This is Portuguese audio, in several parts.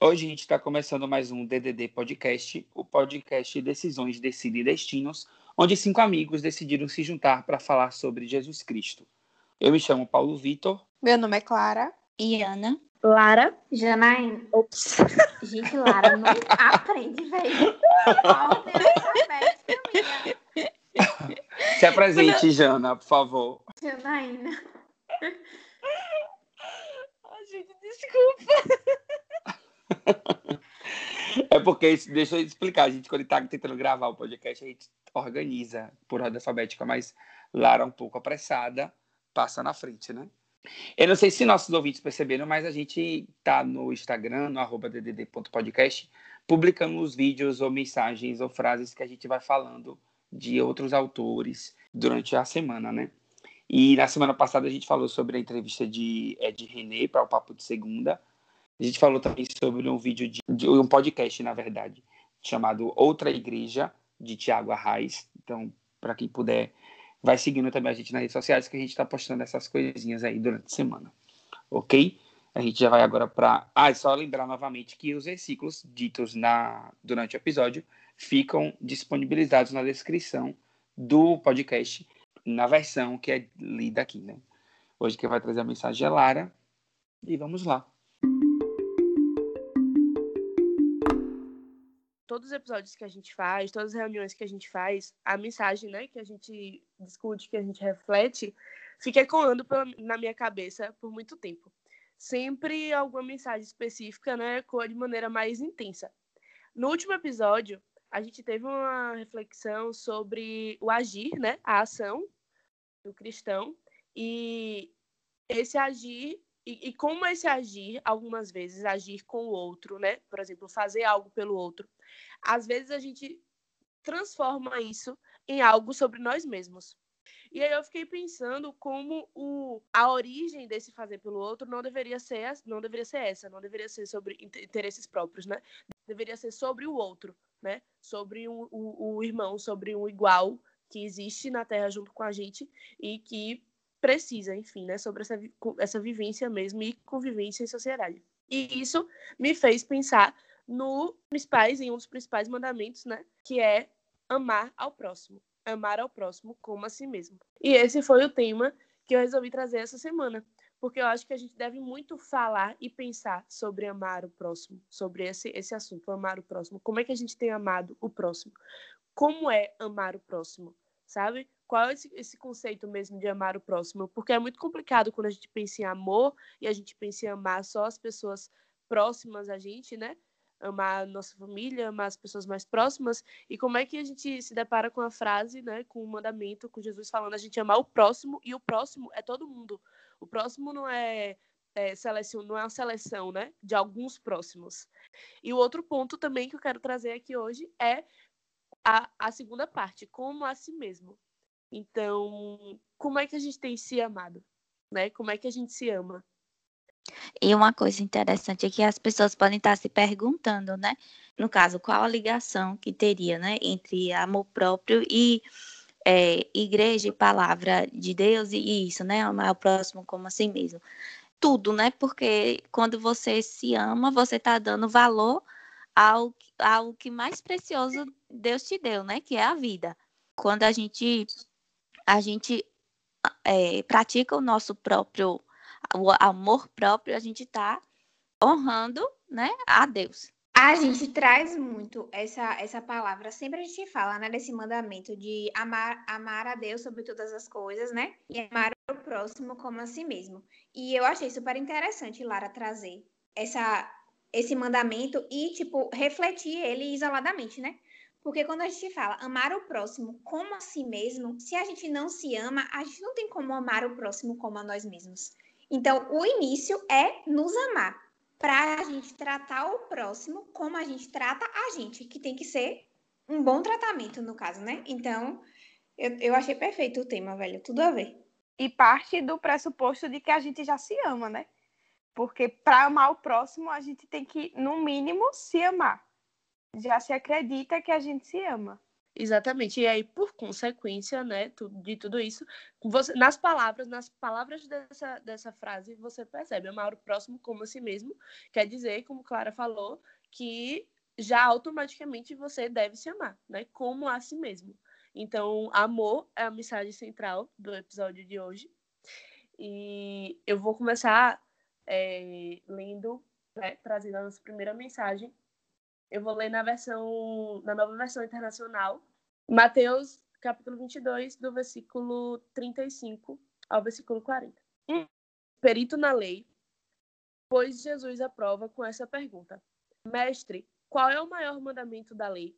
Hoje a gente está começando mais um DDD Podcast, o podcast Decisões, Decide Destinos, onde cinco amigos decidiram se juntar para falar sobre Jesus Cristo. Eu me chamo Paulo Vitor. Meu nome é Clara. E Ana. Lara. Janaína. Ops. Gente, Lara não aprende, velho. Se apresente, Jana, por favor. Janaína. Ai, gente, desculpa. É porque, deixa eu explicar, a gente, quando está tentando gravar o podcast, a gente organiza por ordem alfabética, mas Lara, um pouco apressada, passa na frente, né? Eu não sei se nossos ouvintes perceberam, mas a gente está no Instagram, no arroba ddd.podcast, publicando os vídeos ou mensagens ou frases que a gente vai falando de outros autores durante a semana, né? E na semana passada a gente falou sobre a entrevista de Ed René para o Papo de Segunda, a gente falou também sobre um vídeo de, de um podcast, na verdade, chamado Outra Igreja, de Tiago Arraes. Então, para quem puder, vai seguindo também a gente nas redes sociais, que a gente está postando essas coisinhas aí durante a semana. Ok? A gente já vai agora para. Ah, é só lembrar novamente que os versículos ditos na, durante o episódio ficam disponibilizados na descrição do podcast, na versão que é lida aqui, né? Hoje quem vai trazer a mensagem é Lara. E vamos lá. Todos os episódios que a gente faz, todas as reuniões que a gente faz, a mensagem, né, que a gente discute, que a gente reflete, fica ecoando pela, na minha cabeça por muito tempo. Sempre alguma mensagem específica, né, ecoa de maneira mais intensa. No último episódio, a gente teve uma reflexão sobre o agir, né, a ação do cristão e esse agir e, e, como esse agir, algumas vezes, agir com o outro, né? Por exemplo, fazer algo pelo outro. Às vezes a gente transforma isso em algo sobre nós mesmos. E aí eu fiquei pensando como o, a origem desse fazer pelo outro não deveria ser não deveria ser essa, não deveria ser sobre interesses próprios, né? Deveria ser sobre o outro, né? Sobre o, o, o irmão, sobre um igual que existe na Terra junto com a gente e que precisa, enfim, né, sobre essa, essa vivência mesmo e convivência em sociedade. E isso me fez pensar no principais, em um dos principais mandamentos, né, que é amar ao próximo. Amar ao próximo como a si mesmo. E esse foi o tema que eu resolvi trazer essa semana, porque eu acho que a gente deve muito falar e pensar sobre amar o próximo, sobre esse, esse assunto, amar o próximo. Como é que a gente tem amado o próximo? Como é amar o próximo, sabe? Qual é esse, esse conceito mesmo de amar o próximo? Porque é muito complicado quando a gente pensa em amor e a gente pensa em amar só as pessoas próximas a gente, né? Amar a nossa família, amar as pessoas mais próximas. E como é que a gente se depara com a frase, né? Com o mandamento, com Jesus falando a gente amar o próximo e o próximo é todo mundo. O próximo não é é, seleção, não é uma seleção, né, de alguns próximos. E o outro ponto também que eu quero trazer aqui hoje é a, a segunda parte, como a si mesmo. Então, como é que a gente tem se amado? Né? Como é que a gente se ama? E uma coisa interessante é que as pessoas podem estar se perguntando, né? No caso, qual a ligação que teria, né, entre amor próprio e é, igreja e palavra de Deus e isso, né? Amar o próximo como a si mesmo. Tudo, né? Porque quando você se ama, você está dando valor ao, ao que mais precioso Deus te deu, né? Que é a vida. Quando a gente a gente é, pratica o nosso próprio o amor próprio, a gente está honrando, né, a Deus. A gente traz muito essa, essa palavra, sempre a gente fala, né, desse mandamento de amar, amar a Deus sobre todas as coisas, né, e amar o próximo como a si mesmo. E eu achei super interessante, Lara, trazer essa, esse mandamento e, tipo, refletir ele isoladamente, né? Porque quando a gente fala amar o próximo como a si mesmo, se a gente não se ama, a gente não tem como amar o próximo como a nós mesmos. Então, o início é nos amar, para a gente tratar o próximo como a gente trata a gente, que tem que ser um bom tratamento, no caso, né? Então, eu, eu achei perfeito o tema, velho, tudo a ver. E parte do pressuposto de que a gente já se ama, né? Porque para amar o próximo, a gente tem que, no mínimo, se amar já se acredita que a gente se ama. Exatamente. E aí, por consequência, né, de tudo isso, você, nas palavras, nas palavras dessa, dessa frase, você percebe amar o próximo como a si mesmo, quer dizer, como Clara falou, que já automaticamente você deve se amar, né, como a si mesmo. Então, amor é a mensagem central do episódio de hoje. E eu vou começar é, lendo, né, trazendo a nossa primeira mensagem. Eu vou ler na versão, na nova versão internacional, Mateus capítulo 22, do versículo 35 ao versículo 40. Um perito na lei, pois Jesus aprova com essa pergunta: Mestre, qual é o maior mandamento da lei?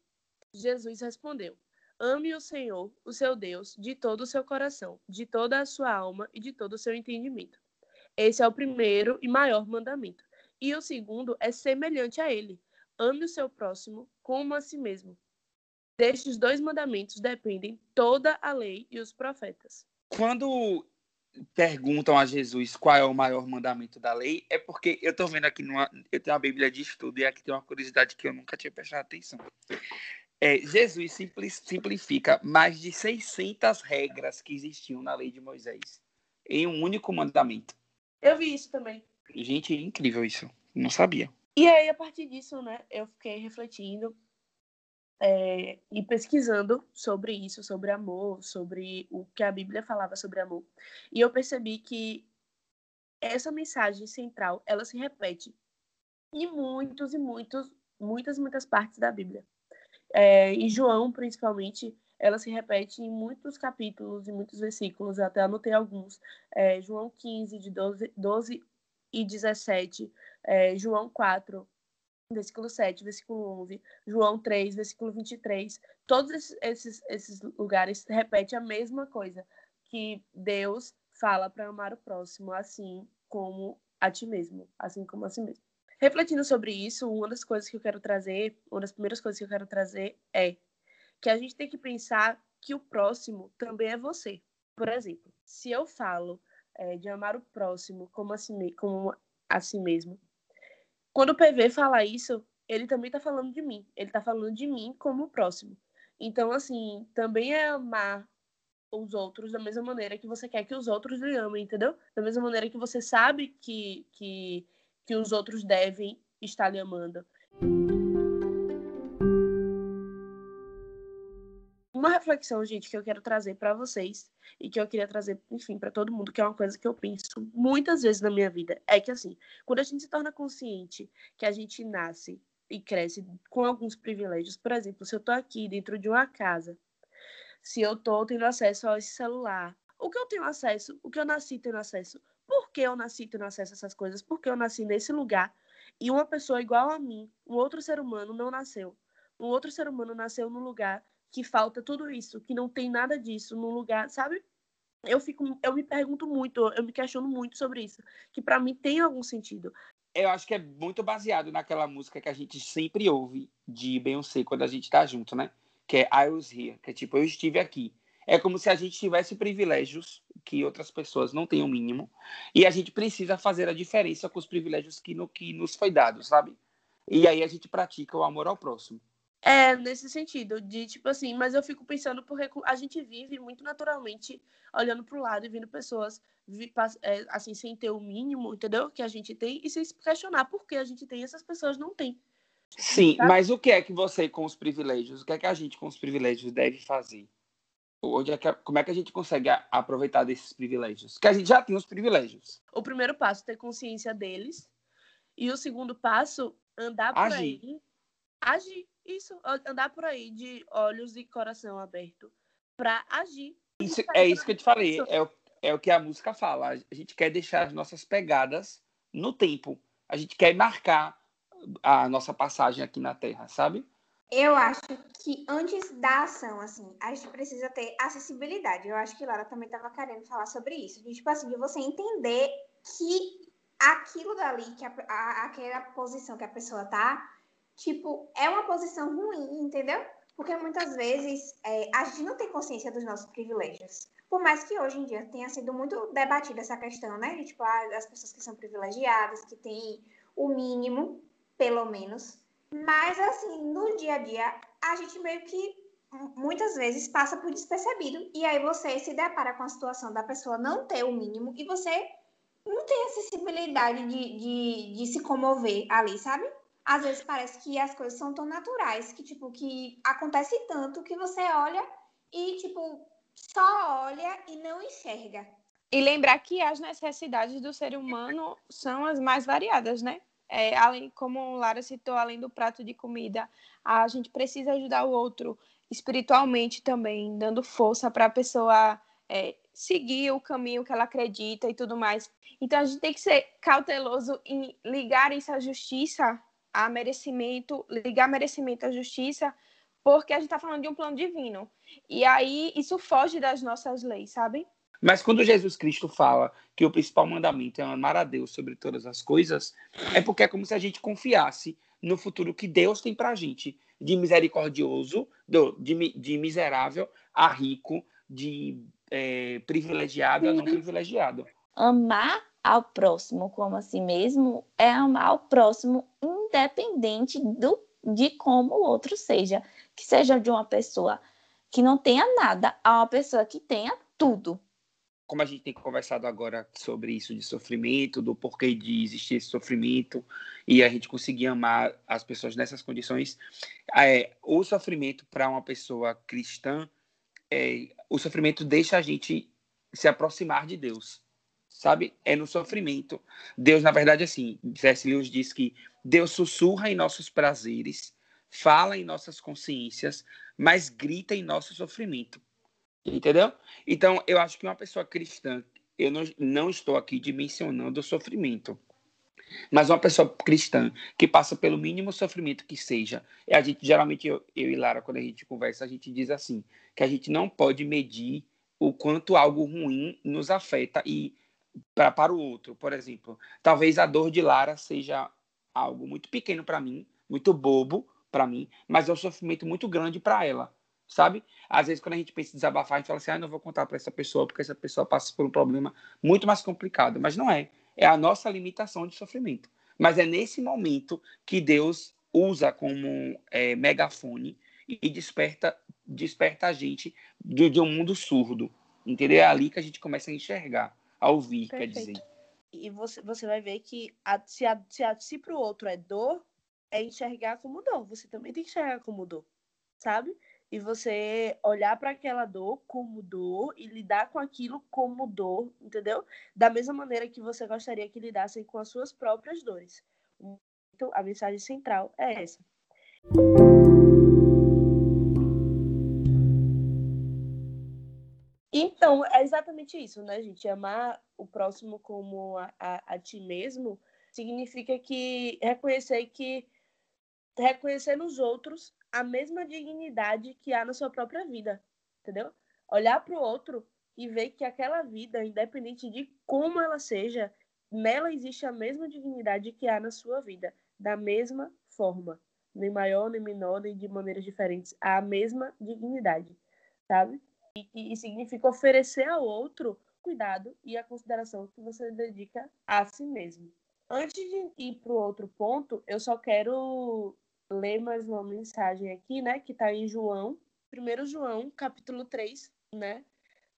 Jesus respondeu: Ame o Senhor, o seu Deus, de todo o seu coração, de toda a sua alma e de todo o seu entendimento. Esse é o primeiro e maior mandamento. E o segundo é semelhante a ele: ame o seu próximo como a si mesmo. Destes dois mandamentos dependem toda a lei e os profetas. Quando perguntam a Jesus qual é o maior mandamento da lei, é porque eu estou vendo aqui numa, eu tenho a Bíblia de estudo e aqui tem uma curiosidade que eu nunca tinha prestado atenção. É, Jesus simplifica mais de 600 regras que existiam na lei de Moisés em um único mandamento. Eu vi isso também. Gente, incrível isso. Não sabia. E aí, a partir disso, né, eu fiquei refletindo é, e pesquisando sobre isso, sobre amor, sobre o que a Bíblia falava sobre amor. E eu percebi que essa mensagem central, ela se repete em muitos e muitos, muitas, muitas partes da Bíblia. É, em João, principalmente, ela se repete em muitos capítulos e muitos versículos, eu até anotei alguns. É, João 15, de 12, 12 e 17, é, João 4, versículo 7, versículo 11, João 3, versículo 23. Todos esses, esses lugares repetem a mesma coisa, que Deus fala para amar o próximo assim como a ti mesmo, assim como a si mesmo. Refletindo sobre isso, uma das coisas que eu quero trazer, uma das primeiras coisas que eu quero trazer é que a gente tem que pensar que o próximo também é você. Por exemplo, se eu falo é, de amar o próximo como a, si, como a si mesmo, quando o PV fala isso, ele também está falando de mim. Ele está falando de mim como o próximo. Então, assim, também é amar os outros da mesma maneira que você quer que os outros lhe amem, entendeu? Da mesma maneira que você sabe que, que que os outros devem estar lhe amando. Uma reflexão, gente, que eu quero trazer para vocês e que eu queria trazer, enfim, para todo mundo, que é uma coisa que eu penso muitas vezes na minha vida, é que assim, quando a gente se torna consciente que a gente nasce e cresce com alguns privilégios, por exemplo, se eu tô aqui dentro de uma casa, se eu tô tendo acesso a esse celular, o que eu tenho acesso, o que eu nasci tendo acesso, por que eu nasci tendo acesso a essas coisas? Porque eu nasci nesse lugar e uma pessoa igual a mim, um outro ser humano, não nasceu. Um outro ser humano nasceu num lugar que falta tudo isso, que não tem nada disso, num lugar, sabe? Eu fico, eu me pergunto muito, eu me questiono muito sobre isso, que para mim tem algum sentido. Eu acho que é muito baseado naquela música que a gente sempre ouve de Beyoncé quando a gente tá junto, né? Que é I Was Here, que é tipo, eu estive aqui. É como se a gente tivesse privilégios que outras pessoas não têm o mínimo, e a gente precisa fazer a diferença com os privilégios que, no, que nos foi dado, sabe? E aí a gente pratica o amor ao próximo. É, nesse sentido, de tipo assim, mas eu fico pensando porque a gente vive muito naturalmente olhando para o lado e vendo pessoas é, assim, sem ter o mínimo, entendeu? Que a gente tem, e sem se questionar por que a gente tem e essas pessoas não têm. Sim, sabe? mas o que é que você com os privilégios, o que é que a gente com os privilégios deve fazer? Onde é que, como é que a gente consegue aproveitar desses privilégios? Que a gente já tem os privilégios. O primeiro passo, ter consciência deles. E o segundo passo, andar por agir. aí. Agir. Isso, andar por aí de olhos e coração aberto para agir. Isso, é isso que eu te falei. É o, é o que a música fala. A gente quer deixar as nossas pegadas no tempo. A gente quer marcar a nossa passagem aqui na Terra, sabe? Eu acho que antes da ação, assim, a gente precisa ter acessibilidade. Eu acho que Lara também estava querendo falar sobre isso. De, tipo assim, de você entender que aquilo dali, que a, a, aquela posição que a pessoa tá, tipo, é uma posição ruim, entendeu? Porque muitas vezes é, a gente não tem consciência dos nossos privilégios. Por mais que hoje em dia tenha sido muito debatida essa questão, né? De, tipo, ah, as pessoas que são privilegiadas, que têm o mínimo, pelo menos, mas, assim, no dia a dia, a gente meio que muitas vezes passa por despercebido. E aí você se depara com a situação da pessoa não ter o mínimo e você não tem a sensibilidade de, de, de se comover ali, sabe? Às vezes parece que as coisas são tão naturais que, tipo, que acontece tanto que você olha e, tipo, só olha e não enxerga. E lembrar que as necessidades do ser humano são as mais variadas, né? É, além, como Lara citou, além do prato de comida, a gente precisa ajudar o outro espiritualmente também, dando força para a pessoa é, seguir o caminho que ela acredita e tudo mais. Então a gente tem que ser cauteloso em ligar isso à justiça, a merecimento, ligar merecimento à justiça, porque a gente está falando de um plano divino. E aí isso foge das nossas leis, sabe? Mas quando Jesus Cristo fala que o principal mandamento é amar a Deus sobre todas as coisas, é porque é como se a gente confiasse no futuro que Deus tem para a gente, de misericordioso, de, de miserável a rico, de é, privilegiado a não privilegiado. Amar ao próximo como a si mesmo é amar ao próximo independente do, de como o outro seja. Que seja de uma pessoa que não tenha nada a uma pessoa que tenha tudo como a gente tem conversado agora sobre isso de sofrimento, do porquê de existir esse sofrimento, e a gente conseguir amar as pessoas nessas condições, é, o sofrimento para uma pessoa cristã, é, o sofrimento deixa a gente se aproximar de Deus, sabe? É no sofrimento. Deus, na verdade, assim, C.S. Lewis diz que Deus sussurra em nossos prazeres, fala em nossas consciências, mas grita em nosso sofrimento. Entendeu? Então, eu acho que uma pessoa cristã, eu não, não estou aqui dimensionando o sofrimento, mas uma pessoa cristã que passa pelo mínimo sofrimento que seja, a gente geralmente, eu, eu e Lara, quando a gente conversa, a gente diz assim, que a gente não pode medir o quanto algo ruim nos afeta e pra, para o outro. Por exemplo, talvez a dor de Lara seja algo muito pequeno para mim, muito bobo para mim, mas é um sofrimento muito grande para ela sabe? Às vezes, quando a gente pensa em desabafar, a gente fala assim, ah, não vou contar para essa pessoa, porque essa pessoa passa por um problema muito mais complicado. Mas não é. É a nossa limitação de sofrimento. Mas é nesse momento que Deus usa como é, megafone e desperta, desperta a gente de, de, um mundo surdo. Entendeu? É ali que a gente começa a enxergar, a ouvir, Perfeito. quer dizer. E você, você vai ver que a, se, a, se, a, se para o outro é dor, é enxergar como dor. Você também tem que enxergar como dor, sabe? e você olhar para aquela dor como dor e lidar com aquilo como dor, entendeu? Da mesma maneira que você gostaria que lidassem com as suas próprias dores. Então, a mensagem central é essa. Então, é exatamente isso, né, gente? Amar o próximo como a, a, a ti mesmo significa que reconhecer que reconhecer nos outros a mesma dignidade que há na sua própria vida, entendeu? Olhar para o outro e ver que aquela vida, independente de como ela seja, nela existe a mesma dignidade que há na sua vida, da mesma forma, nem maior, nem menor, nem de maneiras diferentes, há a mesma dignidade, sabe? E, e significa oferecer ao outro cuidado e a consideração que você dedica a si mesmo. Antes de ir para o outro ponto, eu só quero ler mais uma mensagem aqui, né, que está em João, 1 João, capítulo 3, né,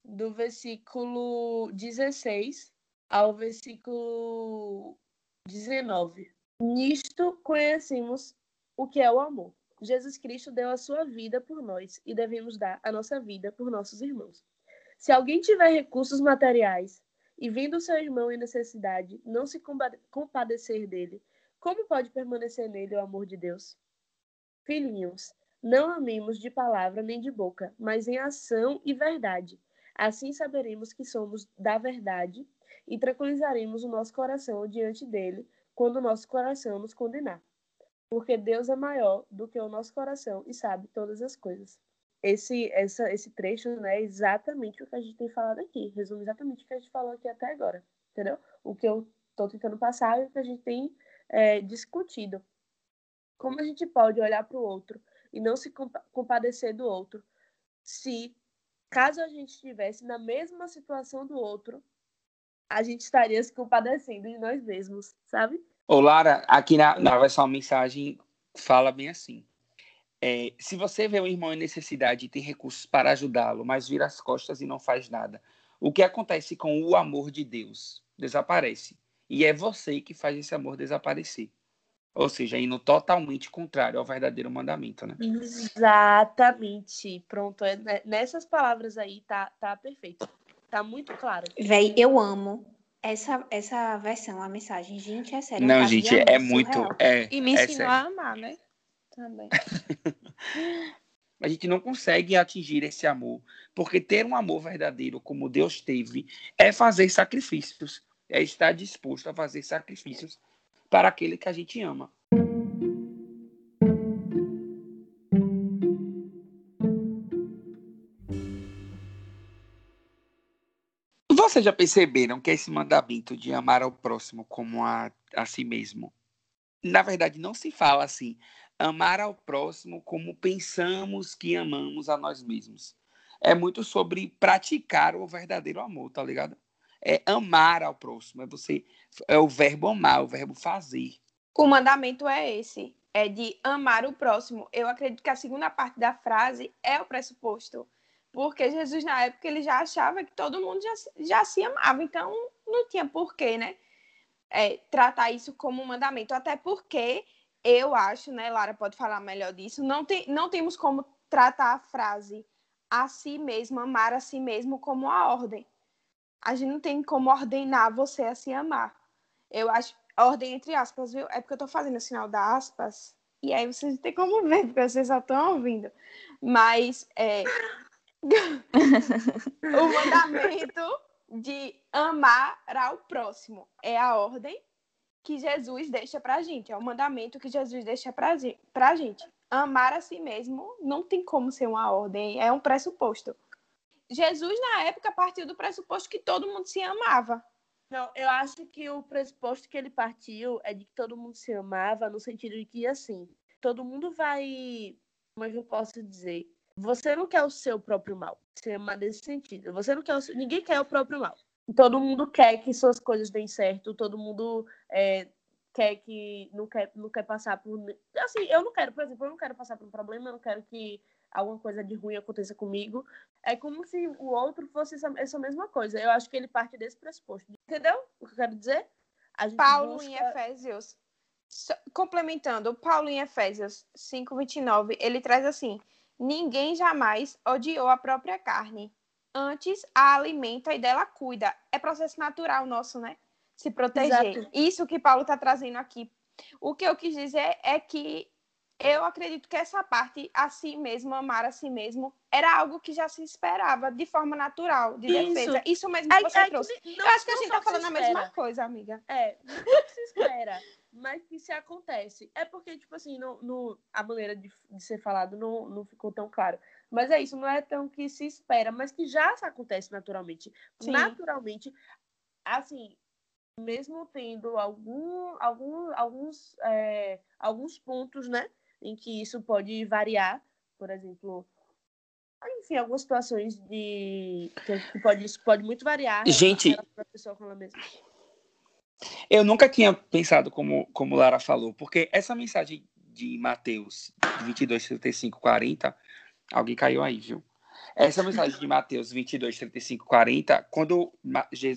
do versículo 16 ao versículo 19. Nisto conhecemos o que é o amor. Jesus Cristo deu a sua vida por nós e devemos dar a nossa vida por nossos irmãos. Se alguém tiver recursos materiais e vendo seu irmão em necessidade, não se compadecer dele, como pode permanecer nele o amor de Deus? Filhinhos, não amemos de palavra nem de boca, mas em ação e verdade. Assim saberemos que somos da verdade e tranquilizaremos o nosso coração diante dele quando o nosso coração nos condenar. Porque Deus é maior do que o nosso coração e sabe todas as coisas. Esse, essa, esse trecho né, é exatamente o que a gente tem falado aqui. Resume exatamente o que a gente falou aqui até agora. Entendeu? O que eu estou tentando passar e o que a gente tem é, discutido. Como a gente pode olhar para o outro e não se compadecer do outro se, caso a gente estivesse na mesma situação do outro, a gente estaria se compadecendo de nós mesmos, sabe? Ô, Lara, aqui na, na versão mensagem fala bem assim. É, se você vê um irmão em necessidade e tem recursos para ajudá-lo, mas vira as costas e não faz nada, o que acontece com o amor de Deus? Desaparece. E é você que faz esse amor desaparecer. Ou seja, indo totalmente contrário ao verdadeiro mandamento, né? Exatamente. Pronto, é, né, nessas palavras aí tá, tá perfeito. Tá muito claro. Véi, eu amo essa, essa versão, a mensagem. Gente, é sério. Não, gente, é muito. É, e me é ensinou sério. a amar, né? Também. A gente não consegue atingir esse amor, porque ter um amor verdadeiro como Deus teve é fazer sacrifícios, é estar disposto a fazer sacrifícios para aquele que a gente ama. Vocês já perceberam que esse mandamento de amar ao próximo como a, a si mesmo, na verdade, não se fala assim, amar ao próximo como pensamos que amamos a nós mesmos. É muito sobre praticar o verdadeiro amor, tá ligado? É amar ao próximo, é você é o verbo amar, o verbo fazer. O mandamento é esse, é de amar o próximo. Eu acredito que a segunda parte da frase é o pressuposto. Porque Jesus, na época, ele já achava que todo mundo já, já se amava. Então, não tinha porquê, né? é, tratar isso como um mandamento. Até porque eu acho, né, Lara pode falar melhor disso, não, tem, não temos como tratar a frase a si mesmo, amar a si mesmo como a ordem. A gente não tem como ordenar você a se amar. Eu acho, ordem entre aspas, viu? É porque eu tô fazendo o sinal da aspas, e aí vocês não tem como ver, porque vocês só estão ouvindo. Mas é, o mandamento de amar ao próximo é a ordem que Jesus deixa pra gente, é o mandamento que Jesus deixa pra, gen- pra gente. Amar a si mesmo não tem como ser uma ordem, é um pressuposto. Jesus, na época, partiu do pressuposto que todo mundo se amava. Não, eu acho que o pressuposto que ele partiu é de que todo mundo se amava, no sentido de que, assim, todo mundo vai. Como é que eu posso dizer? Você não quer o seu próprio mal. Se ama nesse sentido. Você não quer o seu... Ninguém quer o próprio mal. Todo mundo quer que suas coisas deem certo, todo mundo é, quer que. Não quer, não quer passar por. Assim, eu não quero, por exemplo, eu não quero passar por um problema, eu não quero que alguma coisa de ruim aconteça comigo. É como se o outro fosse essa, essa mesma coisa. Eu acho que ele parte desse pressuposto. Entendeu o que eu quero dizer? Paulo busca- em Efésios, complementando, Paulo em Efésios 5:29, ele traz assim: ninguém jamais odiou a própria carne, antes a alimenta e dela cuida. É processo natural nosso, né? Se proteger. Exato. Isso que Paulo está trazendo aqui. O que eu quis dizer é que eu acredito que essa parte, a si mesmo, amar a si mesmo, era algo que já se esperava de forma natural, de Isso. defesa. Isso mesmo que É- você é que trouxe. nem- Eu não- acho que a não gente só tá falando a mesma coisa, amiga. É, não que se espera, mas que se acontece. É porque, tipo assim, no, no- a maneira de, de ser falado não, não ficou tão claro. Mas é isso, não é tão que se espera, mas que já acontece naturalmente. Sim. Naturalmente, assim, mesmo tendo algum, algum, alguns, é, alguns pontos, né, em que isso pode variar, por exemplo, enfim, algumas situações de que pode, isso pode muito variar. Gente- a pessoa com ela mesma. Eu nunca tinha pensado como, como Lara falou, porque essa mensagem de Mateus 22, 35, 40, alguém caiu aí, viu? Essa mensagem de Mateus 22, 35, 40, quando,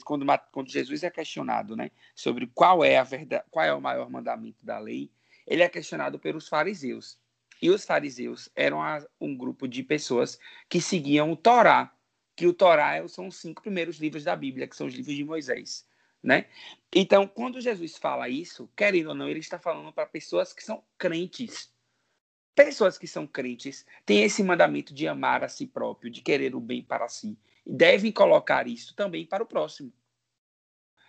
quando, quando Jesus é questionado né, sobre qual é, a verdade, qual é o maior mandamento da lei, ele é questionado pelos fariseus. E os fariseus eram um grupo de pessoas que seguiam o Torá, que o Torá são os cinco primeiros livros da Bíblia, que são os livros de Moisés. Né? Então, quando Jesus fala isso, querendo ou não, ele está falando para pessoas que são crentes. Pessoas que são crentes têm esse mandamento de amar a si próprio, de querer o bem para si. E devem colocar isso também para o próximo.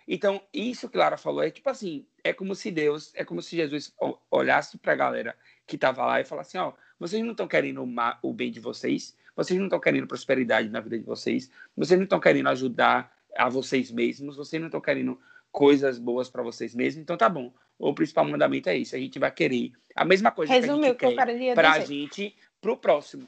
Então, isso que Lara falou é tipo assim: é como se Deus, é como se Jesus olhasse para a galera que estava lá e falasse: ó, vocês não estão querendo o bem de vocês, vocês não estão querendo prosperidade na vida de vocês, vocês não estão querendo ajudar a vocês mesmos, vocês não estão querendo coisas boas para vocês mesmos, então tá bom. O principal mandamento é isso, a gente vai querer a mesma coisa Resumiu que a o que eu gente quer pra dizer. gente, pro próximo.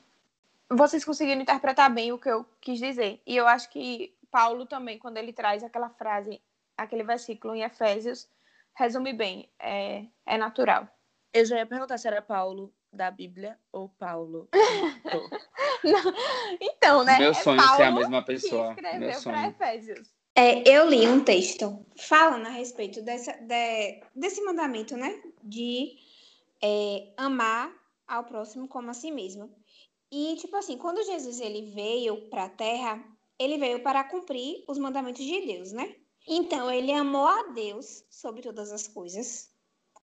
Vocês conseguiram interpretar bem o que eu quis dizer. E eu acho que Paulo também, quando ele traz aquela frase, aquele versículo em Efésios, resume bem. É, é natural. Eu já ia perguntar se era Paulo da Bíblia ou Paulo? Não, então, né? Meu é sonho é ser a Paulo mesma que pessoa. Meu sonho. É, eu li um texto falando a respeito dessa, de- desse mandamento, né? De é, amar ao próximo como a si mesmo. E, tipo assim, quando Jesus ele veio para a Terra, ele veio para cumprir os mandamentos de Deus, né? Então, ele amou a Deus sobre todas as coisas.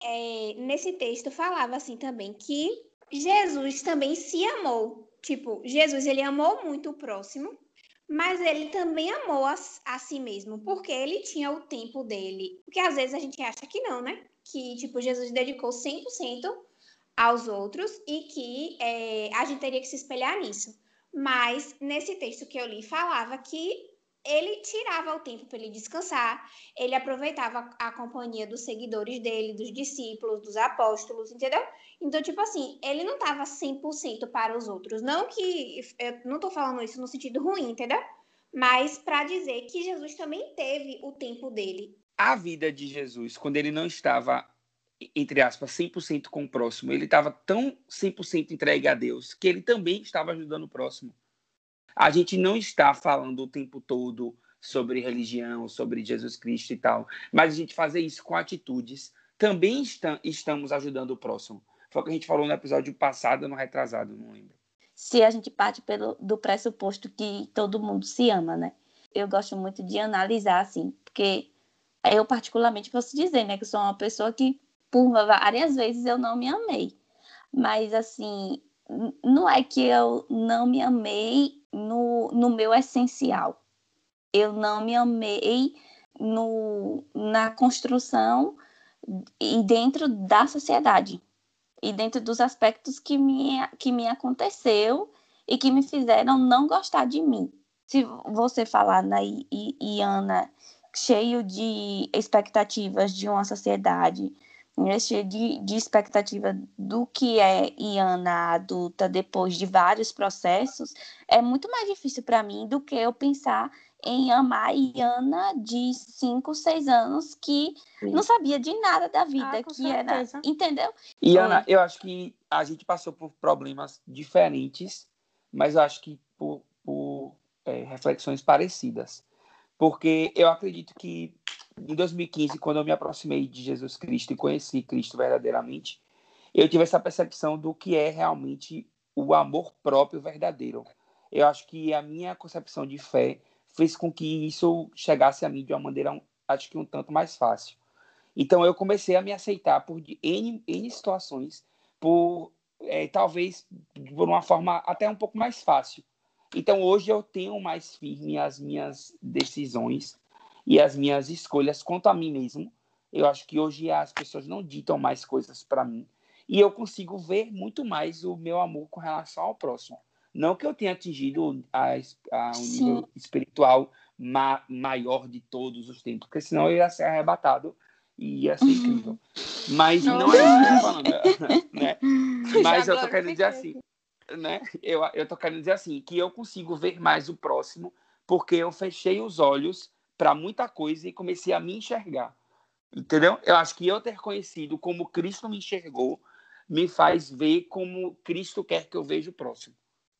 É, nesse texto falava assim também que Jesus também se amou. Tipo, Jesus ele amou muito o próximo, mas ele também amou a, a si mesmo, porque ele tinha o tempo dele. Porque às vezes a gente acha que não, né? Que, tipo, Jesus dedicou 100% aos outros e que é, a gente teria que se espelhar nisso. Mas nesse texto que eu li, falava que ele tirava o tempo para ele descansar, ele aproveitava a companhia dos seguidores dele, dos discípulos, dos apóstolos, entendeu? Então, tipo assim, ele não estava 100% para os outros. Não que. Eu não estou falando isso no sentido ruim, entendeu? Mas para dizer que Jesus também teve o tempo dele. A vida de Jesus, quando ele não estava, entre aspas, 100% com o próximo, ele estava tão 100% entregue a Deus que ele também estava ajudando o próximo. A gente não está falando o tempo todo sobre religião, sobre Jesus Cristo e tal, mas a gente fazer isso com atitudes, também está, estamos ajudando o próximo. Foi o que a gente falou no episódio passado, no retrasado, não lembro. Se a gente parte pelo, do pressuposto que todo mundo se ama, né? Eu gosto muito de analisar, assim, porque eu particularmente posso dizer, né, que eu sou uma pessoa que por várias vezes eu não me amei. Mas, assim, não é que eu não me amei no, no meu essencial. Eu não me amei no, na construção e dentro da sociedade. E dentro dos aspectos que me, que me aconteceu e que me fizeram não gostar de mim. Se você falar na Iana cheio de expectativas de uma sociedade, né, cheio de, de expectativa do que é Iana adulta depois de vários processos, é muito mais difícil para mim do que eu pensar em amar Iana de 5, 6 anos que Sim. não sabia de nada da vida, Ah, que era, certeza. entendeu? E, Oi. Ana, eu acho que a gente passou por problemas diferentes, mas eu acho que por, por, é, reflexões parecidas. Porque eu acredito que em 2015, quando eu me aproximei de Jesus Cristo e conheci Cristo verdadeiramente, eu tive essa percepção do que é realmente o amor próprio verdadeiro. Eu acho que a minha concepção de fé fez com que isso chegasse a mim de uma maneira, acho que um tanto mais fácil. Então eu comecei a me aceitar por N, N situações, por eh, talvez por uma forma até um pouco mais fácil. Então hoje eu tenho mais firme as minhas decisões e as minhas escolhas quanto a mim mesmo. Eu acho que hoje as pessoas não ditam mais coisas para mim e eu consigo ver muito mais o meu amor com relação ao próximo. Não que eu tenha atingido a, a um Sim. nível espiritual ma- maior de todos os tempos, porque senão eu ia ser arrebatado e ia ser incrível. Mas não é isso que eu tô falando, né? Mas eu tô querendo dizer assim, né? Eu, eu tô querendo dizer assim, que eu consigo ver mais o próximo porque eu fechei os olhos para muita coisa e comecei a me enxergar. Entendeu? Eu acho que eu ter conhecido como Cristo me enxergou me faz ver como Cristo quer que eu veja o próximo.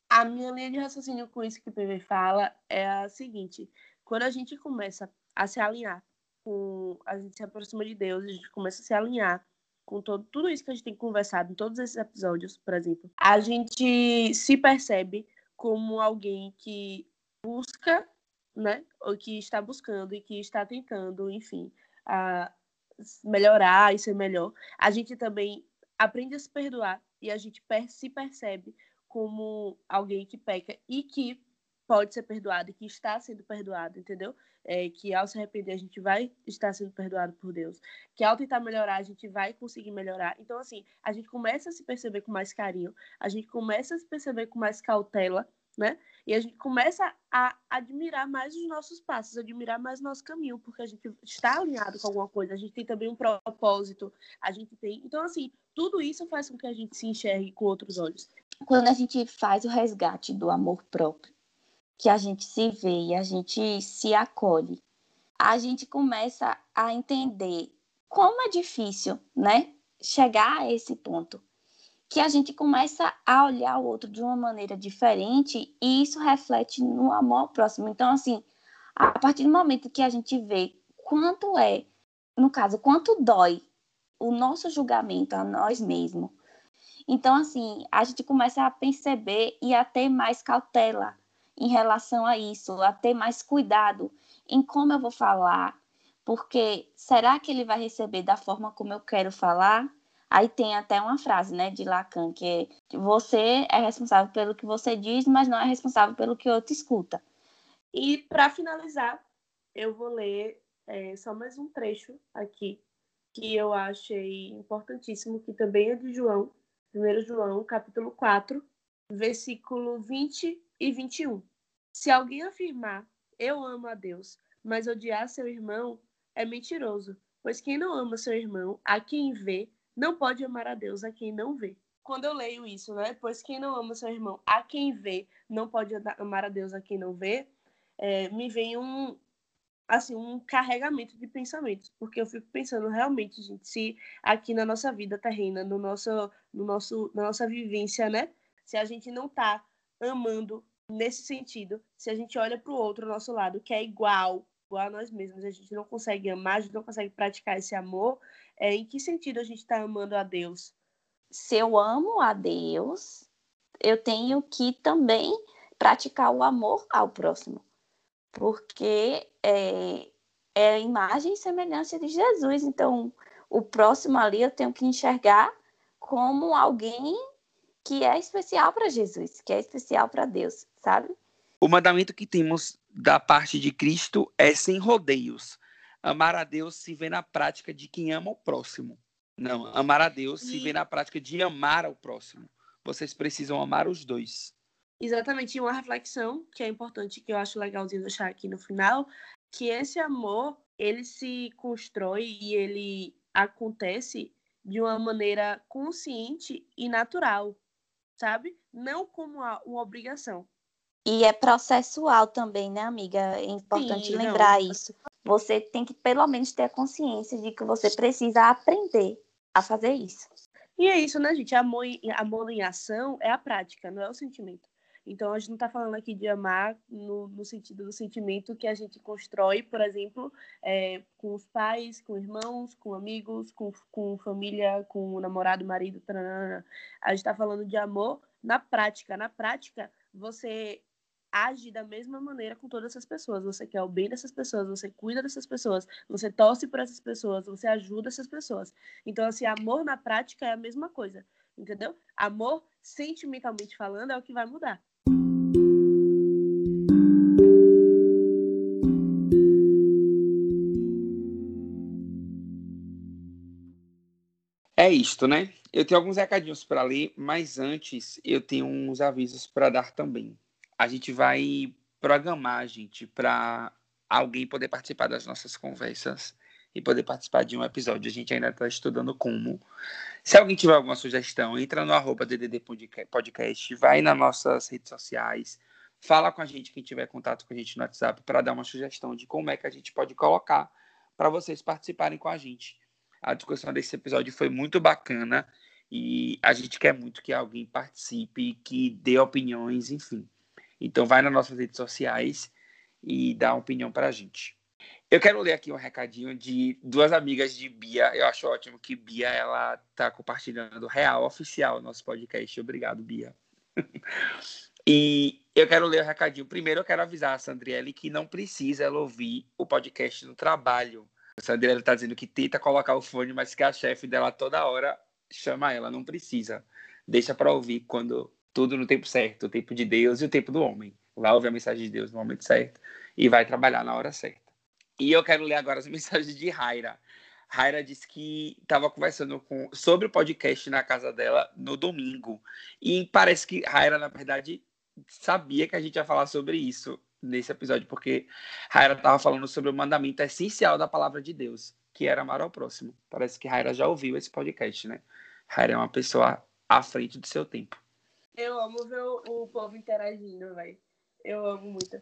A minha linha de raciocínio com isso que o PV fala é a seguinte: quando a gente começa a se alinhar com. A gente se aproxima de Deus, a gente começa a se alinhar com todo, tudo isso que a gente tem conversado em todos esses episódios, por exemplo, a gente se percebe como alguém que busca, né? Ou que está buscando e que está tentando, enfim, a melhorar e ser melhor. A gente também aprende a se perdoar e a gente se percebe como alguém que peca e que pode ser perdoado e que está sendo perdoado, entendeu? É, que ao se arrepender a gente vai estar sendo perdoado por Deus. Que ao tentar melhorar a gente vai conseguir melhorar. Então, assim, a gente começa a se perceber com mais carinho, a gente começa a se perceber com mais cautela, né? E a gente começa a admirar mais os nossos passos, admirar mais o nosso caminho, porque a gente está alinhado com alguma coisa, a gente tem também um propósito, a gente tem. Então, assim, tudo isso faz com que a gente se enxergue com outros olhos. Quando a gente faz o resgate do amor próprio, que a gente se vê e a gente se acolhe, a gente começa a entender como é difícil, né, chegar a esse ponto. Que a gente começa a olhar o outro de uma maneira diferente e isso reflete no amor ao próximo. Então, assim, a partir do momento que a gente vê quanto é, no caso, quanto dói o nosso julgamento a nós mesmos, então, assim, a gente começa a perceber e a ter mais cautela em relação a isso, a ter mais cuidado em como eu vou falar, porque será que ele vai receber da forma como eu quero falar? Aí tem até uma frase, né, de Lacan, que é você é responsável pelo que você diz, mas não é responsável pelo que outro escuta. E para finalizar, eu vou ler é, só mais um trecho aqui que eu achei importantíssimo, que também é de João, 1 João, capítulo 4, versículo 20 e 21. Se alguém afirmar, eu amo a Deus, mas odiar seu irmão, é mentiroso, pois quem não ama seu irmão, a quem vê, não pode amar a Deus a quem não vê. Quando eu leio isso, né? Pois quem não ama seu irmão, a quem vê, não pode amar a Deus a quem não vê, é, me vem um, assim, um carregamento de pensamentos, porque eu fico pensando realmente, gente, se aqui na nossa vida terrena, no nosso, no nosso, na nossa vivência, né? Se a gente não tá amando nesse sentido, se a gente olha para o outro nosso lado, que é igual a nós mesmos, a gente não consegue amar, a gente não consegue praticar esse amor, é, em que sentido a gente está amando a Deus? Se eu amo a Deus, eu tenho que também praticar o amor ao próximo porque é, é a imagem e semelhança de Jesus. Então, o próximo ali eu tenho que enxergar como alguém que é especial para Jesus, que é especial para Deus, sabe? O mandamento que temos da parte de Cristo é sem rodeios. Amar a Deus se vê na prática de quem ama o próximo. Não, amar a Deus se vê na prática de amar ao próximo. Vocês precisam amar os dois. Exatamente, uma reflexão que é importante, que eu acho legalzinho deixar aqui no final, que esse amor, ele se constrói e ele acontece de uma maneira consciente e natural, sabe? Não como uma obrigação. E é processual também, né, amiga? É importante Sim, lembrar não. isso. Você tem que, pelo menos, ter a consciência de que você precisa aprender a fazer isso. E é isso, né, gente? Amor, amor em ação é a prática, não é o sentimento. Então, a gente não está falando aqui de amar no, no, sentido do sentimento que a gente constrói, por exemplo, é, com os pais, com irmãos, com amigos, com, com família, com o namorado, marido, taranana. a gente está falando de amor na prática. Na prática, você age da mesma maneira com todas essas pessoas. Você quer o bem dessas pessoas, você cuida dessas pessoas, você torce por essas pessoas, você ajuda essas pessoas. Então, assim, amor na prática é a mesma coisa, entendeu? Amor, sentimentalmente falando, é o que vai mudar. É isto, né? Eu tenho alguns recadinhos para ler, mas antes eu tenho uns avisos para dar também. A gente vai programar, gente, para alguém poder participar das nossas conversas e poder participar de um episódio. A gente ainda está estudando como. Se alguém tiver alguma sugestão, entra no arroba DDD Podcast, vai nas nossas redes sociais, fala com a gente, quem tiver contato com a gente no WhatsApp, para dar uma sugestão de como é que a gente pode colocar para vocês participarem com a gente. A discussão desse episódio foi muito bacana e a gente quer muito que alguém participe, que dê opiniões, enfim. Então vai nas nossas redes sociais e dá uma opinião para a gente. Eu quero ler aqui um recadinho de duas amigas de Bia. Eu acho ótimo que Bia ela tá compartilhando real oficial nosso podcast. Obrigado, Bia. e eu quero ler o recadinho. Primeiro, eu quero avisar a Sandriele que não precisa ela ouvir o podcast no trabalho. A Sandriele está dizendo que tenta colocar o fone, mas que a chefe dela toda hora chama ela, não precisa. Deixa para ouvir quando tudo no tempo certo, o tempo de Deus e o tempo do homem. Vai ouvir a mensagem de Deus no momento certo e vai trabalhar na hora certa. E eu quero ler agora as mensagens de Raira. Raira disse que estava conversando com, sobre o podcast na casa dela no domingo. E parece que Raira, na verdade, sabia que a gente ia falar sobre isso nesse episódio, porque Raira estava falando sobre o mandamento essencial da palavra de Deus, que era amar ao próximo. Parece que Raira já ouviu esse podcast, né? Raira é uma pessoa à frente do seu tempo. Eu amo ver o, o povo interagindo, velho. Eu amo muito.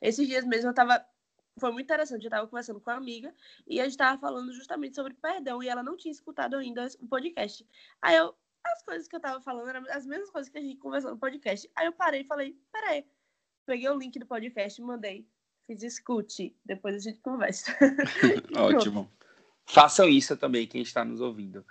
Esses dias mesmo eu tava. Foi muito interessante. Eu tava conversando com uma amiga e a gente tava falando justamente sobre perdão e ela não tinha escutado ainda o podcast. Aí eu as coisas que eu tava falando eram as mesmas coisas que a gente conversou no podcast. Aí eu parei e falei, peraí. Peguei o link do podcast e mandei. Fiz escute. Depois a gente conversa. Ótimo. Façam isso também, quem está nos ouvindo.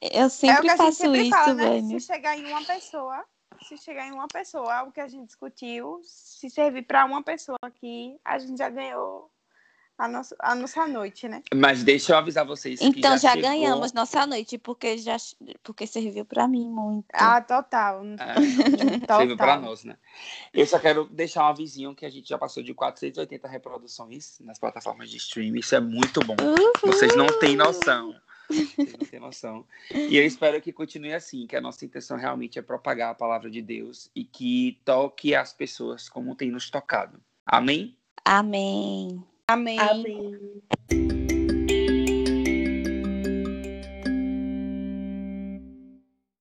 Eu É o sempre que a gente faço sempre isso, fala, né? Se chegar em uma pessoa, se chegar em uma pessoa, o que a gente discutiu, se servir para uma pessoa aqui, a gente já ganhou a nossa, a nossa noite, né? Mas deixa eu avisar vocês que Então já, chegou- ganhamos nossa noite, porque já porque serviu pra mim muito. Ah, total. É, total. Serviu para nós, né? Eu só quero deixar um avisinho que a gente já passou de 480 reproduções nas plataformas de streaming. Isso é muito bom. Vocês não têm noção. Vocês não têm noção. E eu espero que continue assim, que a nossa intenção realmente é propagar a palavra de Deus e que toque as pessoas como tem nos tocado. Amém? Amém. Amém. Amém.